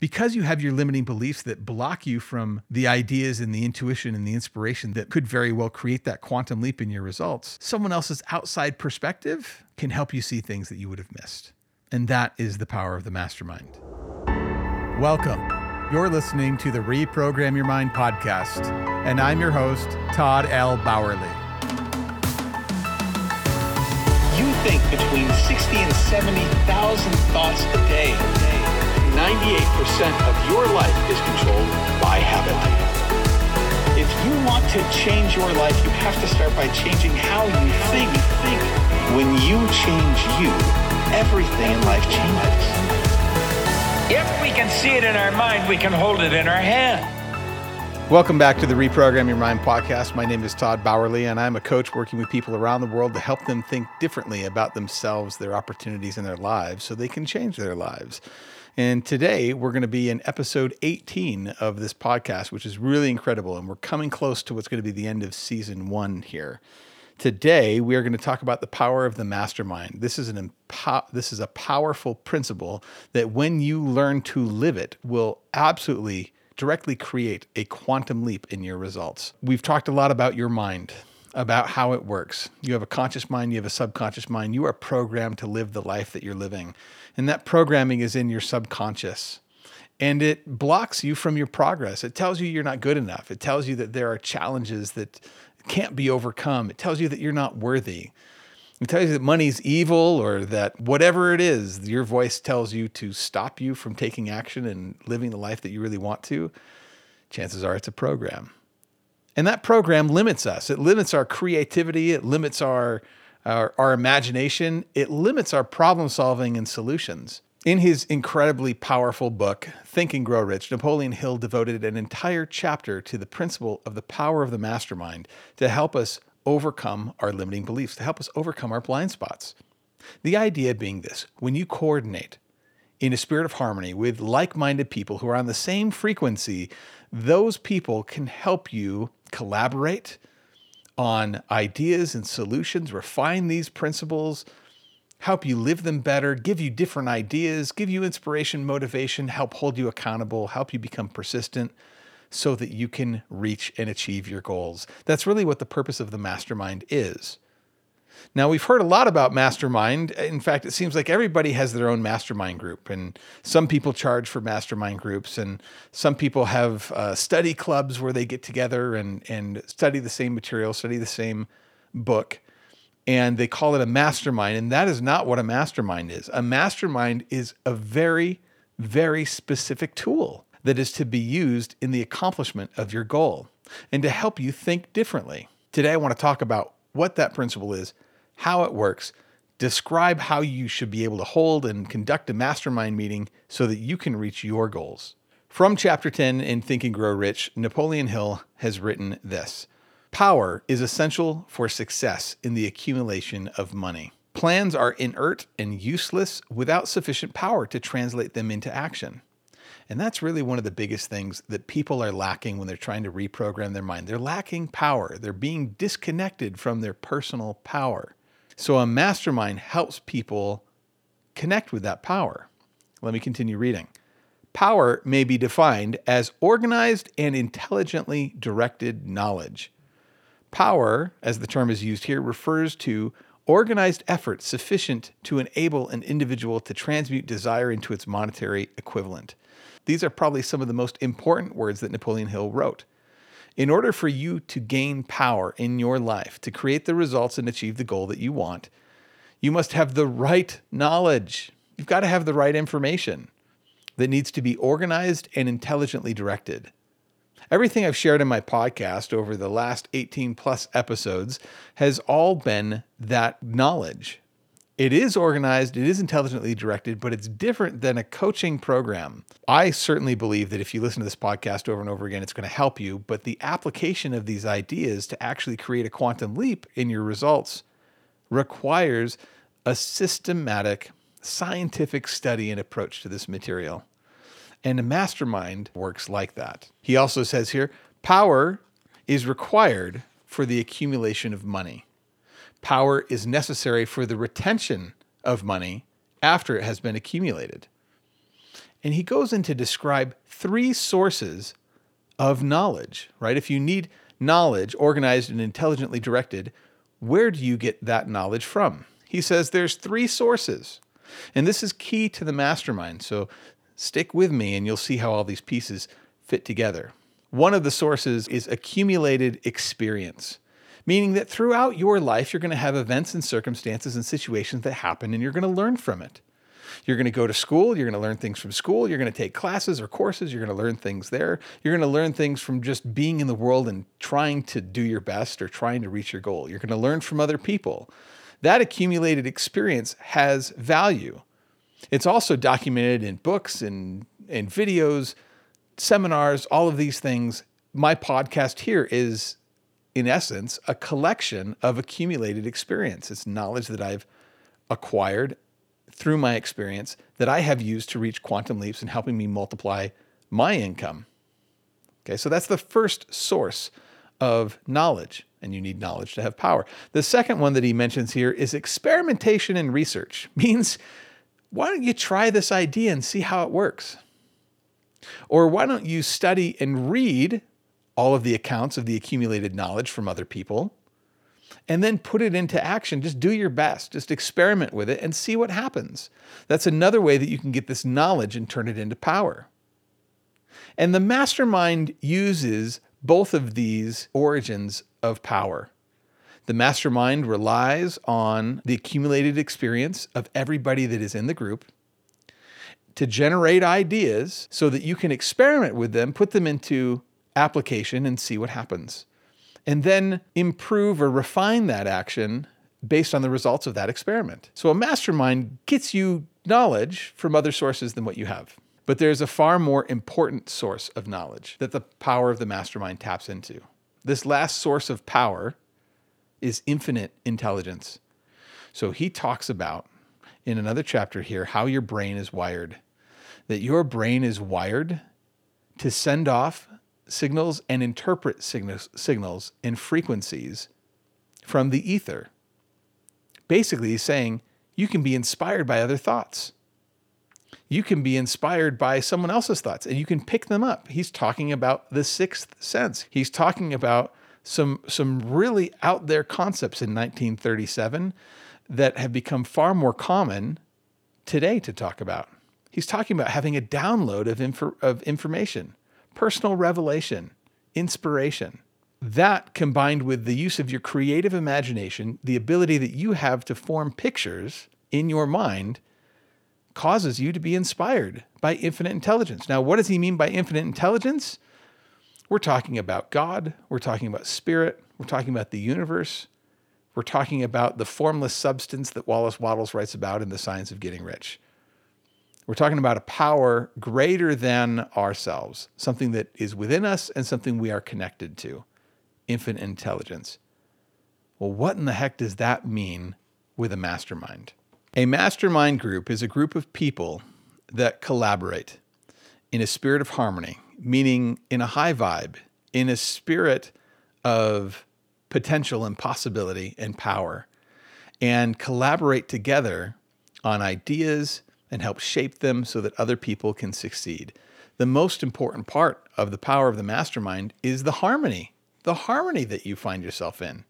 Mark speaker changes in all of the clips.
Speaker 1: Because you have your limiting beliefs that block you from the ideas and the intuition and the inspiration that could very well create that quantum leap in your results, someone else's outside perspective can help you see things that you would have missed. And that is the power of the mastermind. Welcome. You're listening to the Reprogram Your Mind podcast, and I'm your host, Todd L. Bauerle.
Speaker 2: You think between 60 and 70,000 thoughts a day. 98% of your life is controlled by habit. If you want to change your life, you have to start by changing how you think. think. When you change you, everything in life changes.
Speaker 3: If we can see it in our mind, we can hold it in our hand.
Speaker 1: Welcome back to the Reprogram Your Mind podcast. My name is Todd Bauerle, and I'm a coach working with people around the world to help them think differently about themselves, their opportunities, and their lives so they can change their lives. And today we're going to be in episode 18 of this podcast, which is really incredible. And we're coming close to what's going to be the end of season one here. Today, we are going to talk about the power of the mastermind. This is an empo- this is a powerful principle that when you learn to live it will absolutely directly create a quantum leap in your results. We've talked a lot about your mind, about how it works. You have a conscious mind, you have a subconscious mind. You are programmed to live the life that you're living. And that programming is in your subconscious and it blocks you from your progress. It tells you you're not good enough. It tells you that there are challenges that can't be overcome. It tells you that you're not worthy. It tells you that money's evil or that whatever it is, your voice tells you to stop you from taking action and living the life that you really want to. Chances are it's a program. And that program limits us. It limits our creativity. It limits our, our, our imagination. It limits our problem solving and solutions. In his incredibly powerful book, Think and Grow Rich, Napoleon Hill devoted an entire chapter to the principle of the power of the mastermind to help us overcome our limiting beliefs, to help us overcome our blind spots. The idea being this when you coordinate in a spirit of harmony with like minded people who are on the same frequency, those people can help you collaborate on ideas and solutions, refine these principles, help you live them better, give you different ideas, give you inspiration, motivation, help hold you accountable, help you become persistent so that you can reach and achieve your goals. That's really what the purpose of the mastermind is. Now, we've heard a lot about mastermind. In fact, it seems like everybody has their own mastermind group, and some people charge for mastermind groups, and some people have uh, study clubs where they get together and, and study the same material, study the same book and they call it a mastermind. And that is not what a mastermind is. A mastermind is a very, very specific tool that is to be used in the accomplishment of your goal and to help you think differently. Today, I want to talk about what that principle is, how it works, describe how you should be able to hold and conduct a mastermind meeting so that you can reach your goals. From chapter 10 in Think and Grow Rich, Napoleon Hill has written this Power is essential for success in the accumulation of money. Plans are inert and useless without sufficient power to translate them into action. And that's really one of the biggest things that people are lacking when they're trying to reprogram their mind. They're lacking power, they're being disconnected from their personal power. So a mastermind helps people connect with that power. Let me continue reading. Power may be defined as organized and intelligently directed knowledge Power, as the term is used here, refers to organized effort sufficient to enable an individual to transmute desire into its monetary equivalent. These are probably some of the most important words that Napoleon Hill wrote. In order for you to gain power in your life, to create the results and achieve the goal that you want, you must have the right knowledge. You've got to have the right information that needs to be organized and intelligently directed. Everything I've shared in my podcast over the last 18 plus episodes has all been that knowledge. It is organized, it is intelligently directed, but it's different than a coaching program. I certainly believe that if you listen to this podcast over and over again, it's going to help you, but the application of these ideas to actually create a quantum leap in your results requires a systematic, scientific study and approach to this material. And a mastermind works like that. He also says here power is required for the accumulation of money. Power is necessary for the retention of money after it has been accumulated. And he goes in to describe three sources of knowledge, right? If you need knowledge organized and intelligently directed, where do you get that knowledge from? He says there's three sources. And this is key to the mastermind. So stick with me and you'll see how all these pieces fit together. One of the sources is accumulated experience, meaning that throughout your life, you're going to have events and circumstances and situations that happen and you're going to learn from it. You're going to go to school, you're going to learn things from school, you're going to take classes or courses, you're going to learn things there. You're going to learn things from just being in the world and trying to do your best or trying to reach your goal. You're going to learn from other people. That accumulated experience has value. It's also documented in books and, and videos, seminars, all of these things. My podcast here is, in essence, a collection of accumulated experience. It's knowledge that I've acquired through my experience that I have used to reach quantum leaps and helping me multiply my income. Okay, so that's the first source of knowledge, and you need knowledge to have power. The second one that he mentions here is experimentation and research, means why don't you try this idea and see how it works? Or why don't you study and read all of the accounts of the accumulated knowledge from other people and then put it into action. Just do your best. Just experiment with it and see what happens. That's another way that you can get this knowledge and turn it into power. And the mastermind uses both of these origins of power. The mastermind relies on the accumulated experience of everybody that is in the group to generate ideas so that you can experiment with them, put them into application, and see what happens and then improve or refine that action based on the results of that experiment. So a mastermind gets you knowledge from other sources than what you have. But there's a far more important source of knowledge that the power of the mastermind taps into. This last source of power is infinite intelligence. So he talks about in another chapter here how your brain is wired. That your brain is wired to send off signals and interpret signals, signals and frequencies from the ether. Basically, he's saying you can be inspired by other thoughts. You can be inspired by someone else's thoughts and you can pick them up. He's talking about the sixth sense. He's talking about some, some really out there concepts in 1937 that have become far more common today to talk about. He's talking about having a download of, infor- of information personal revelation, inspiration. That combined with the use of your creative imagination, the ability that you have to form pictures in your mind, causes you to be inspired by infinite intelligence. Now, what does he mean by infinite intelligence? We're talking about God, we're talking about spirit, we're talking about the universe, we're talking about the formless substance that Wallace Wattles writes about in The Science of Getting Rich. We're talking about a power greater than ourselves, something that is within us and something we are connected to infinite intelligence. Well, what in the heck does that mean with a mastermind? A mastermind group is a group of people that collaborate in a spirit of harmony, meaning in a high vibe, in a spirit of potential and possibility and power, and collaborate together on ideas and help shape them so that other people can succeed. The most important part of the power of the mastermind is the harmony, the harmony that you find yourself in.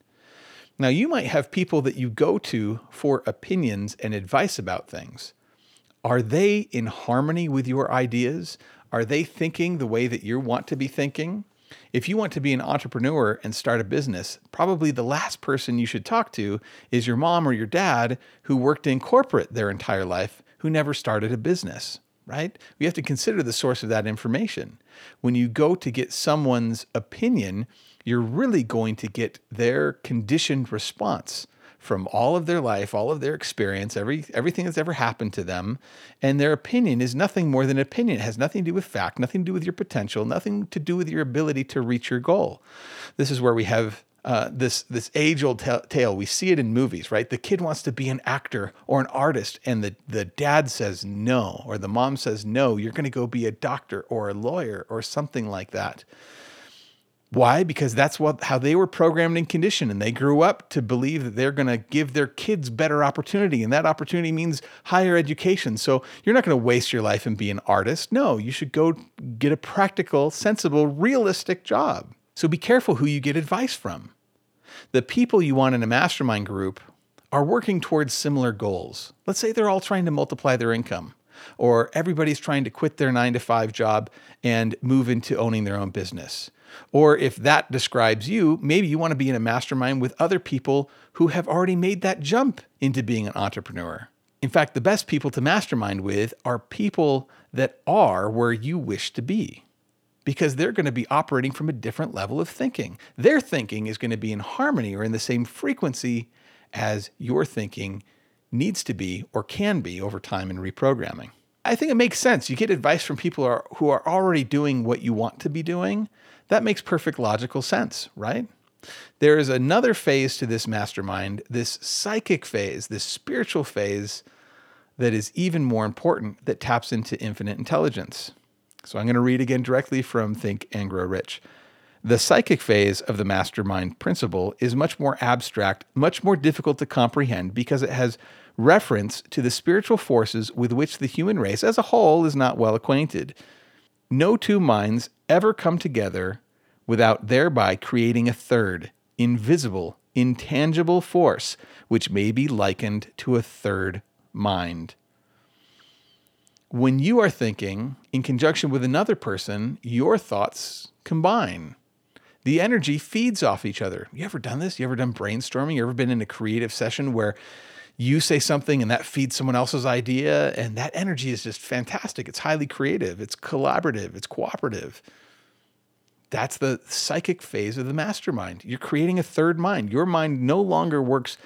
Speaker 1: Now, you might have people that you go to for opinions and advice about things. Are they in harmony with your ideas? Are they thinking the way that you want to be thinking? If you want to be an entrepreneur and start a business, probably the last person you should talk to is your mom or your dad who worked in corporate their entire life who never started a business, right? We have to consider the source of that information. When you go to get someone's opinion, you're really going to get their conditioned response from all of their life, all of their experience, every everything that's ever happened to them, and their opinion is nothing more than opinion. It has nothing to do with fact, nothing to do with your potential, nothing to do with your ability to reach your goal. This is where we have uh, this this age old tale. We see it in movies, right? The kid wants to be an actor or an artist, and the the dad says no, or the mom says no. You're going to go be a doctor or a lawyer or something like that. Why? Because that's what how they were programmed and conditioned and they grew up to believe that they're going to give their kids better opportunity and that opportunity means higher education. So you're not going to waste your life and be an artist. No, you should go get a practical, sensible, realistic job. So be careful who you get advice from. The people you want in a mastermind group are working towards similar goals. Let's say they're all trying to multiply their income or everybody's trying to quit their 9 to 5 job and move into owning their own business or if that describes you, maybe you want to be in a mastermind with other people who have already made that jump into being an entrepreneur. In fact, the best people to mastermind with are people that are where you wish to be because they're going to be operating from a different level of thinking. Their thinking is going to be in harmony or in the same frequency as your thinking needs to be or can be over time in reprogramming. I think it makes sense. You get advice from people who are, who are already doing what you want to be doing. That makes perfect logical sense, right? There is another phase to this mastermind, this psychic phase, this spiritual phase that is even more important that taps into infinite intelligence. So I'm going to read again directly from Think and Grow Rich. The psychic phase of the mastermind principle is much more abstract, much more difficult to comprehend because it has reference to the spiritual forces with which the human race as a whole is not well acquainted. No two minds ever come together without thereby creating a third, invisible, intangible force, which may be likened to a third mind. When you are thinking in conjunction with another person, your thoughts combine. The energy feeds off each other. You ever done this? You ever done brainstorming? You ever been in a creative session where you say something and that feeds someone else's idea and that energy is just fantastic. It's highly creative. It's collaborative. It's cooperative. That's the psychic phase of the mastermind. You're creating a third mind. Your mind no longer works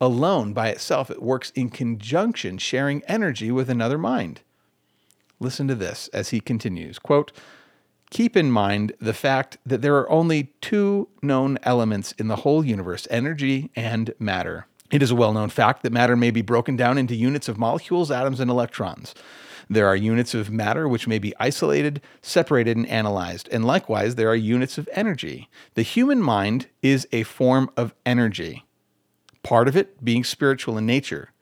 Speaker 1: alone by itself. It works in conjunction sharing energy with another mind. Listen to this as he continues. Quote keep in mind the fact that there are only two known elements in the whole universe energy and matter it is a well known fact that matter may be broken down into units of molecules, atoms, and electrons. There are units of matter which may be isolated, separated, and analyzed. And likewise, there are units of energy. The human mind is a form of energy, part of it being spiritual in nature.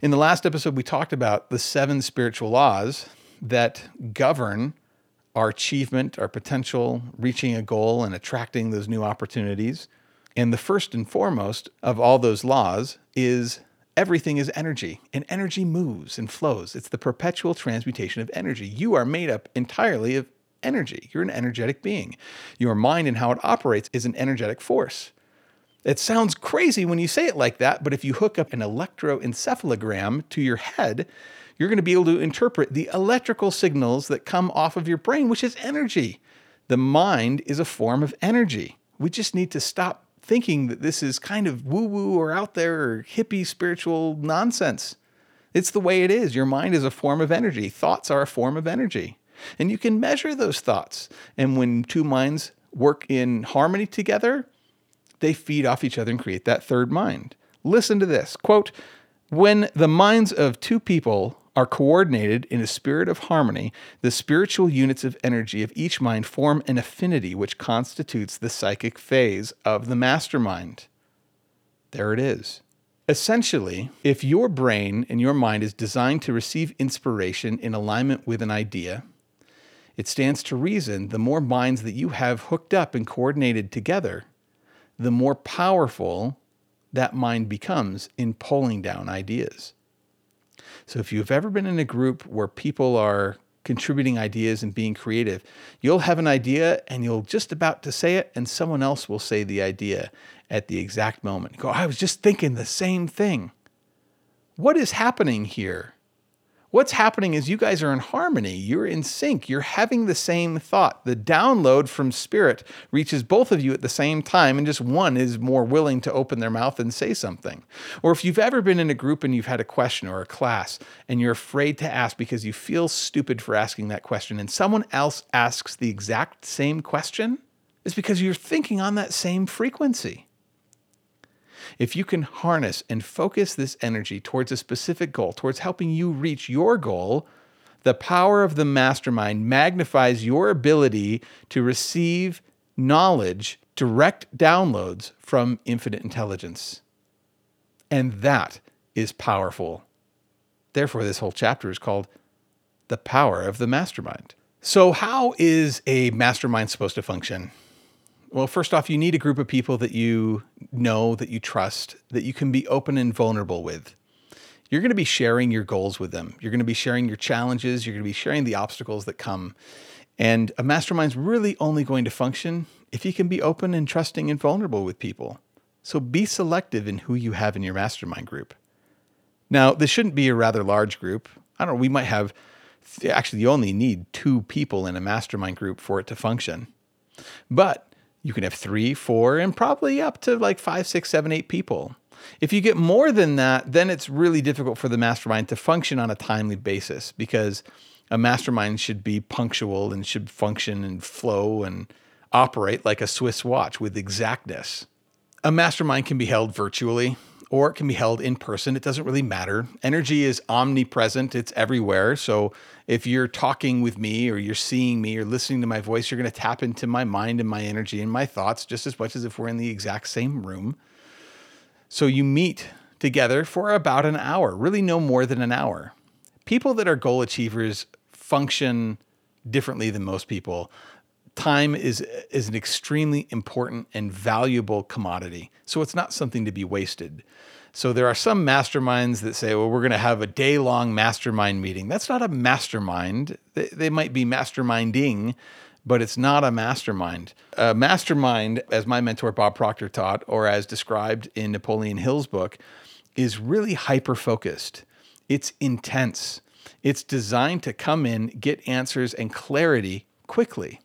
Speaker 1: In the last episode, we talked about the seven spiritual laws that govern our achievement, our potential, reaching a goal, and attracting those new opportunities. And the first and foremost of all those laws is everything is energy, and energy moves and flows. It's the perpetual transmutation of energy. You are made up entirely of energy. You're an energetic being. Your mind and how it operates is an energetic force. It sounds crazy when you say it like that, but if you hook up an electroencephalogram to your head, you're going to be able to interpret the electrical signals that come off of your brain, which is energy. The mind is a form of energy. We just need to stop thinking that this is kind of woo woo or out there or hippie spiritual nonsense. It's the way it is. Your mind is a form of energy, thoughts are a form of energy. And you can measure those thoughts. And when two minds work in harmony together, they feed off each other and create that third mind. Listen to this quote, when the minds of two people are coordinated in a spirit of harmony, the spiritual units of energy of each mind form an affinity which constitutes the psychic phase of the mastermind. There it is. Essentially, if your brain and your mind is designed to receive inspiration in alignment with an idea, it stands to reason the more minds that you have hooked up and coordinated together, the more powerful that mind becomes in pulling down ideas. So if you've ever been in a group where people are contributing ideas and being creative, you'll have an idea and you'll just about to say it, and someone else will say the idea at the exact moment. You go, I was just thinking the same thing. What is happening here? What's happening is you guys are in harmony. You're in sync. You're having the same thought. The download from spirit reaches both of you at the same time, and just one is more willing to open their mouth and say something. Or if you've ever been in a group and you've had a question or a class and you're afraid to ask because you feel stupid for asking that question, and someone else asks the exact same question, it's because you're thinking on that same frequency. If you can harness and focus this energy towards a specific goal, towards helping you reach your goal, the power of the mastermind magnifies your ability to receive knowledge, direct downloads from infinite intelligence. And that is powerful. Therefore, this whole chapter is called The Power of the Mastermind. So, how is a mastermind supposed to function? Well, first off, you need a group of people that you know, that you trust, that you can be open and vulnerable with. You're going to be sharing your goals with them. You're going to be sharing your challenges. You're going to be sharing the obstacles that come. And a mastermind's really only going to function if you can be open and trusting and vulnerable with people. So be selective in who you have in your mastermind group. Now, this shouldn't be a rather large group. I don't know, we might have, actually, you only need two people in a mastermind group for it to function. But you can have three, four, and probably up to like five, six, seven, eight people. If you get more than that, then it's really difficult for the mastermind to function on a timely basis because a mastermind should be punctual and should function and flow and operate like a Swiss watch with exactness. A mastermind can be held virtually or it can be held in person. It doesn't really matter. Energy is omnipresent, it's everywhere. So if you're talking with me or you're seeing me or listening to my voice, you're going to tap into my mind and my energy and my thoughts just as much as if we're in the exact same room. So you meet together for about an hour, really no more than an hour. People that are goal achievers function differently than most people. Time is is an extremely important and valuable commodity. So it's not something to be wasted. So there are some masterminds that say, well, we're going to have a day long mastermind meeting. That's not a mastermind. They, they might be masterminding, but it's not a mastermind. A mastermind, as my mentor Bob Proctor taught, or as described in Napoleon Hill's book, is really hyper focused. It's intense. It's designed to come in, get answers and clarity quickly.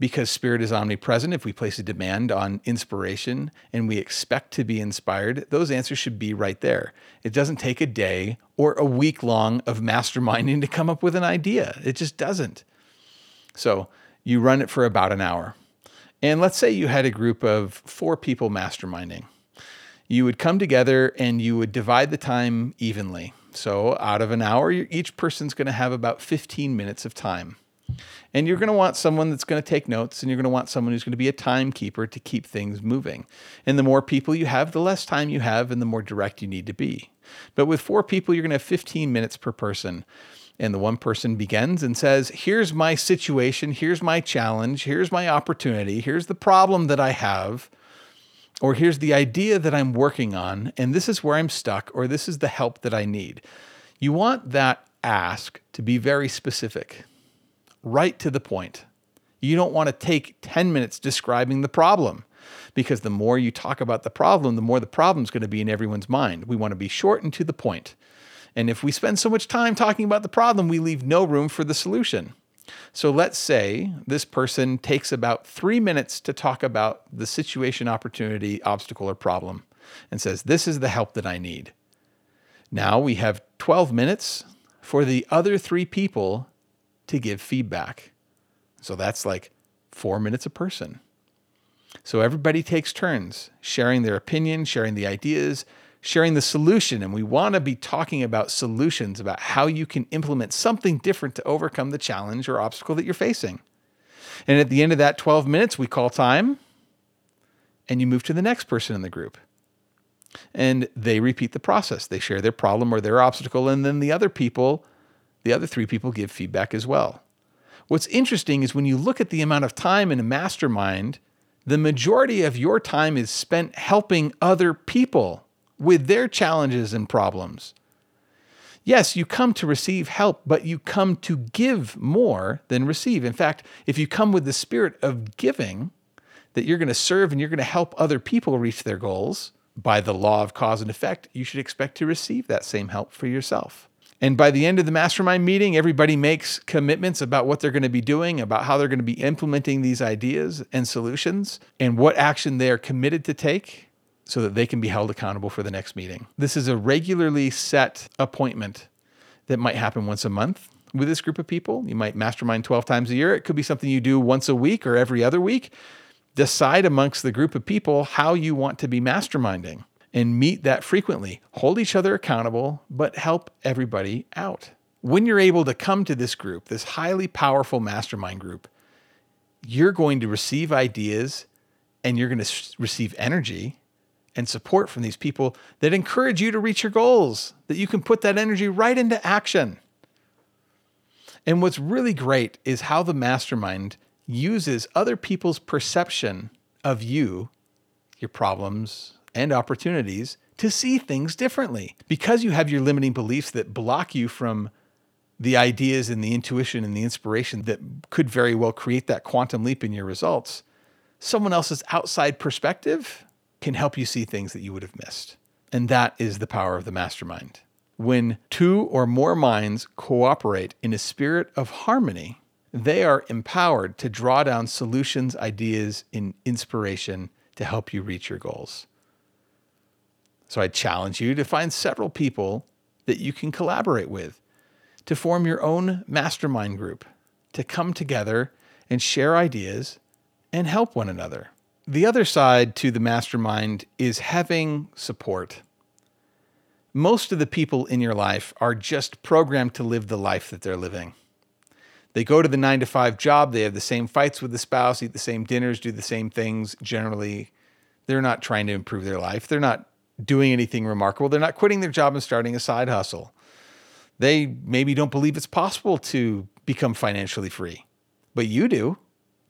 Speaker 1: Because spirit is omnipresent, if we place a demand on inspiration and we expect to be inspired, those answers should be right there. It doesn't take a day or a week long of masterminding to come up with an idea. It just doesn't. So you run it for about an hour. And let's say you had a group of four people masterminding. You would come together and you would divide the time evenly. So out of an hour, each person's going to have about 15 minutes of time. And you're going to want someone that's going to take notes, and you're going to want someone who's going to be a timekeeper to keep things moving. And the more people you have, the less time you have, and the more direct you need to be. But with four people, you're going to have 15 minutes per person. And the one person begins and says, Here's my situation. Here's my challenge. Here's my opportunity. Here's the problem that I have. Or here's the idea that I'm working on. And this is where I'm stuck. Or this is the help that I need. You want that ask to be very specific, right to the point. You don't want to take 10 minutes describing the problem because the more you talk about the problem, the more the problem's going to be in everyone's mind. We want to be short and to the point. And if we spend so much time talking about the problem, we leave no room for the solution. So let's say this person takes about three minutes to talk about the situation, opportunity, obstacle, or problem and says, This is the help that I need. Now we have 12 minutes for the other three people to give feedback. So that's like four minutes a person. So everybody takes turns sharing their opinion, sharing the ideas, sharing the solution. And we want to be talking about solutions, about how you can implement something different to overcome the challenge or obstacle that you're facing. And at the end of that 12 minutes, we call time and you move to the next person in the group. And they repeat the process. They share their problem or their obstacle, and then the other people, the other three people, give feedback as well. What's interesting is when you look at the amount of time in a mastermind, the majority of your time is spent helping other people with their challenges and problems. Yes, you come to receive help, but you come to give more than receive. In fact, if you come with the spirit of giving, that you're going to serve and you're going to help other people reach their goals by the law of cause and effect, you should expect to receive that same help for yourself. And by the end of the mastermind meeting, everybody makes commitments about what they're going to be doing, about how they're going to be implementing these ideas and solutions, and what action they are committed to take so that they can be held accountable for the next meeting. This is a regularly set appointment that might happen once a month with this group of people. You might mastermind 12 times a year. It could be something you do once a week or every other week. Decide amongst the group of people how you want to be masterminding and meet that frequently. Hold each other accountable, but help everybody out. When you're able to come to this group, this highly powerful mastermind group, you're going to receive ideas and you're going to receive energy and support from these people that encourage you to reach your goals, that you can put that energy right into action. And what's really great is how the mastermind uses other people's perception of you, your problems, and opportunities to see things differently. Because you have your limiting beliefs that block you from the ideas and the intuition and the inspiration that could very well create that quantum leap in your results, someone else's outside perspective can help you see things that you would have missed. And that is the power of the mastermind. When two or more minds cooperate in a spirit of harmony, they are empowered to draw down solutions, ideas, and inspiration to help you reach your goals. So I challenge you to find several people that you can collaborate with, to form your own mastermind group, to come together and share ideas and help one another. The other side to the mastermind is having support. Most of the people in your life are just programmed to live the life that they're living. They go to the nine to five job, they have the same fights with the spouse, eat the same dinners, do the same things. Generally, they're not trying to improve their life. They're not doing anything remarkable. They're not quitting their job and starting a side hustle. They maybe don't believe it's possible to become financially free, but you do.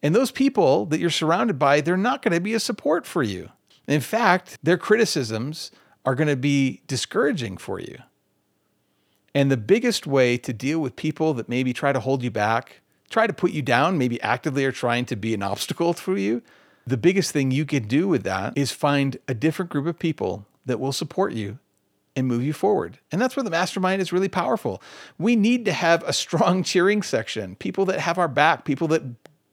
Speaker 1: And those people that you're surrounded by, they're not going to be a support for you. In fact, their criticisms are going to be discouraging for you. And the biggest way to deal with people that maybe try to hold you back, try to put you down, maybe actively are trying to be an obstacle for you, the biggest thing you can do with that is find a different group of people that will support you and move you forward. And that's where the mastermind is really powerful. We need to have a strong cheering section, people that have our back, people that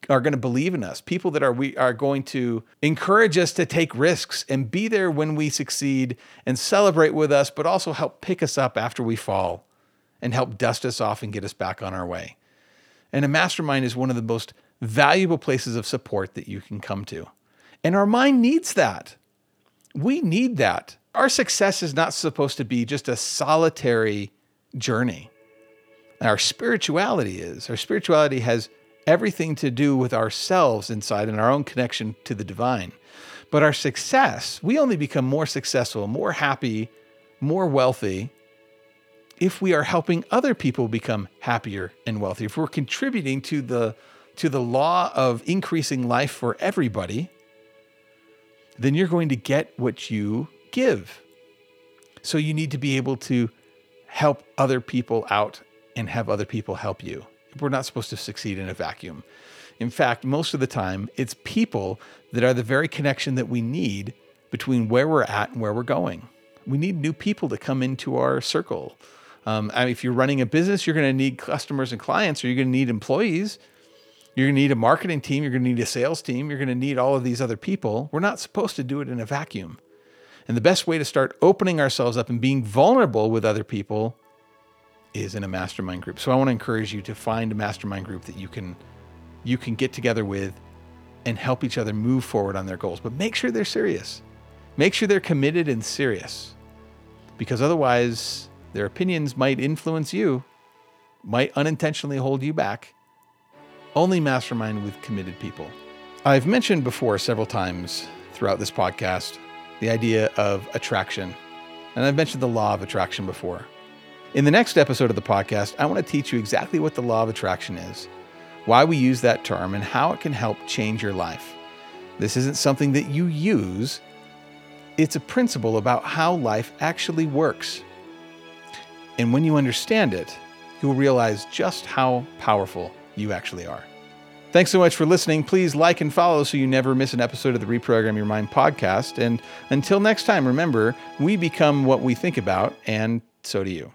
Speaker 1: are going to believe in us, people that are we are going to encourage us to take risks and be there when we succeed and celebrate with us, but also help pick us up after we fall and help dust us off and get us back on our way. And a mastermind is one of the most valuable places of support that you can come to. And our mind needs that. We need that our success is not supposed to be just a solitary journey. Our spirituality is. Our spirituality has everything to do with ourselves inside and our own connection to the divine. But our success, we only become more successful, more happy, more wealthy if we are helping other people become happier and wealthy. If we're contributing to the to the law of increasing life for everybody, then you're going to get what you give. So you need to be able to help other people out and have other people help you. We're not supposed to succeed in a vacuum. In fact, most of the time, it's people that are the very connection that we need between where we're at and where we're going. We need new people to come into our circle. Um, I mean, if you're running a business, you're going to need customers and clients, or you're going to need employees. You're going to need a marketing team. You're going to need a sales team. You're going to need all of these other people. We're not supposed to do it in a vacuum. And the best way to start opening ourselves up and being vulnerable with other people is in a mastermind group. So I want to encourage you to find a mastermind group that you can you can get together with and help each other move forward on their goals. But make sure they're serious. Make sure they're committed and serious. Because otherwise their opinions might influence you, might unintentionally hold you back. Only mastermind with committed people. I've mentioned before several times throughout this podcast the idea of attraction. And I've mentioned the law of attraction before. In the next episode of the podcast, I want to teach you exactly what the law of attraction is, why we use that term, and how it can help change your life. This isn't something that you use, it's a principle about how life actually works. And when you understand it, you'll realize just how powerful you actually are. Thanks so much for listening. Please like and follow so you never miss an episode of the Reprogram Your Mind podcast. And until next time, remember, we become what we think about, and so do you.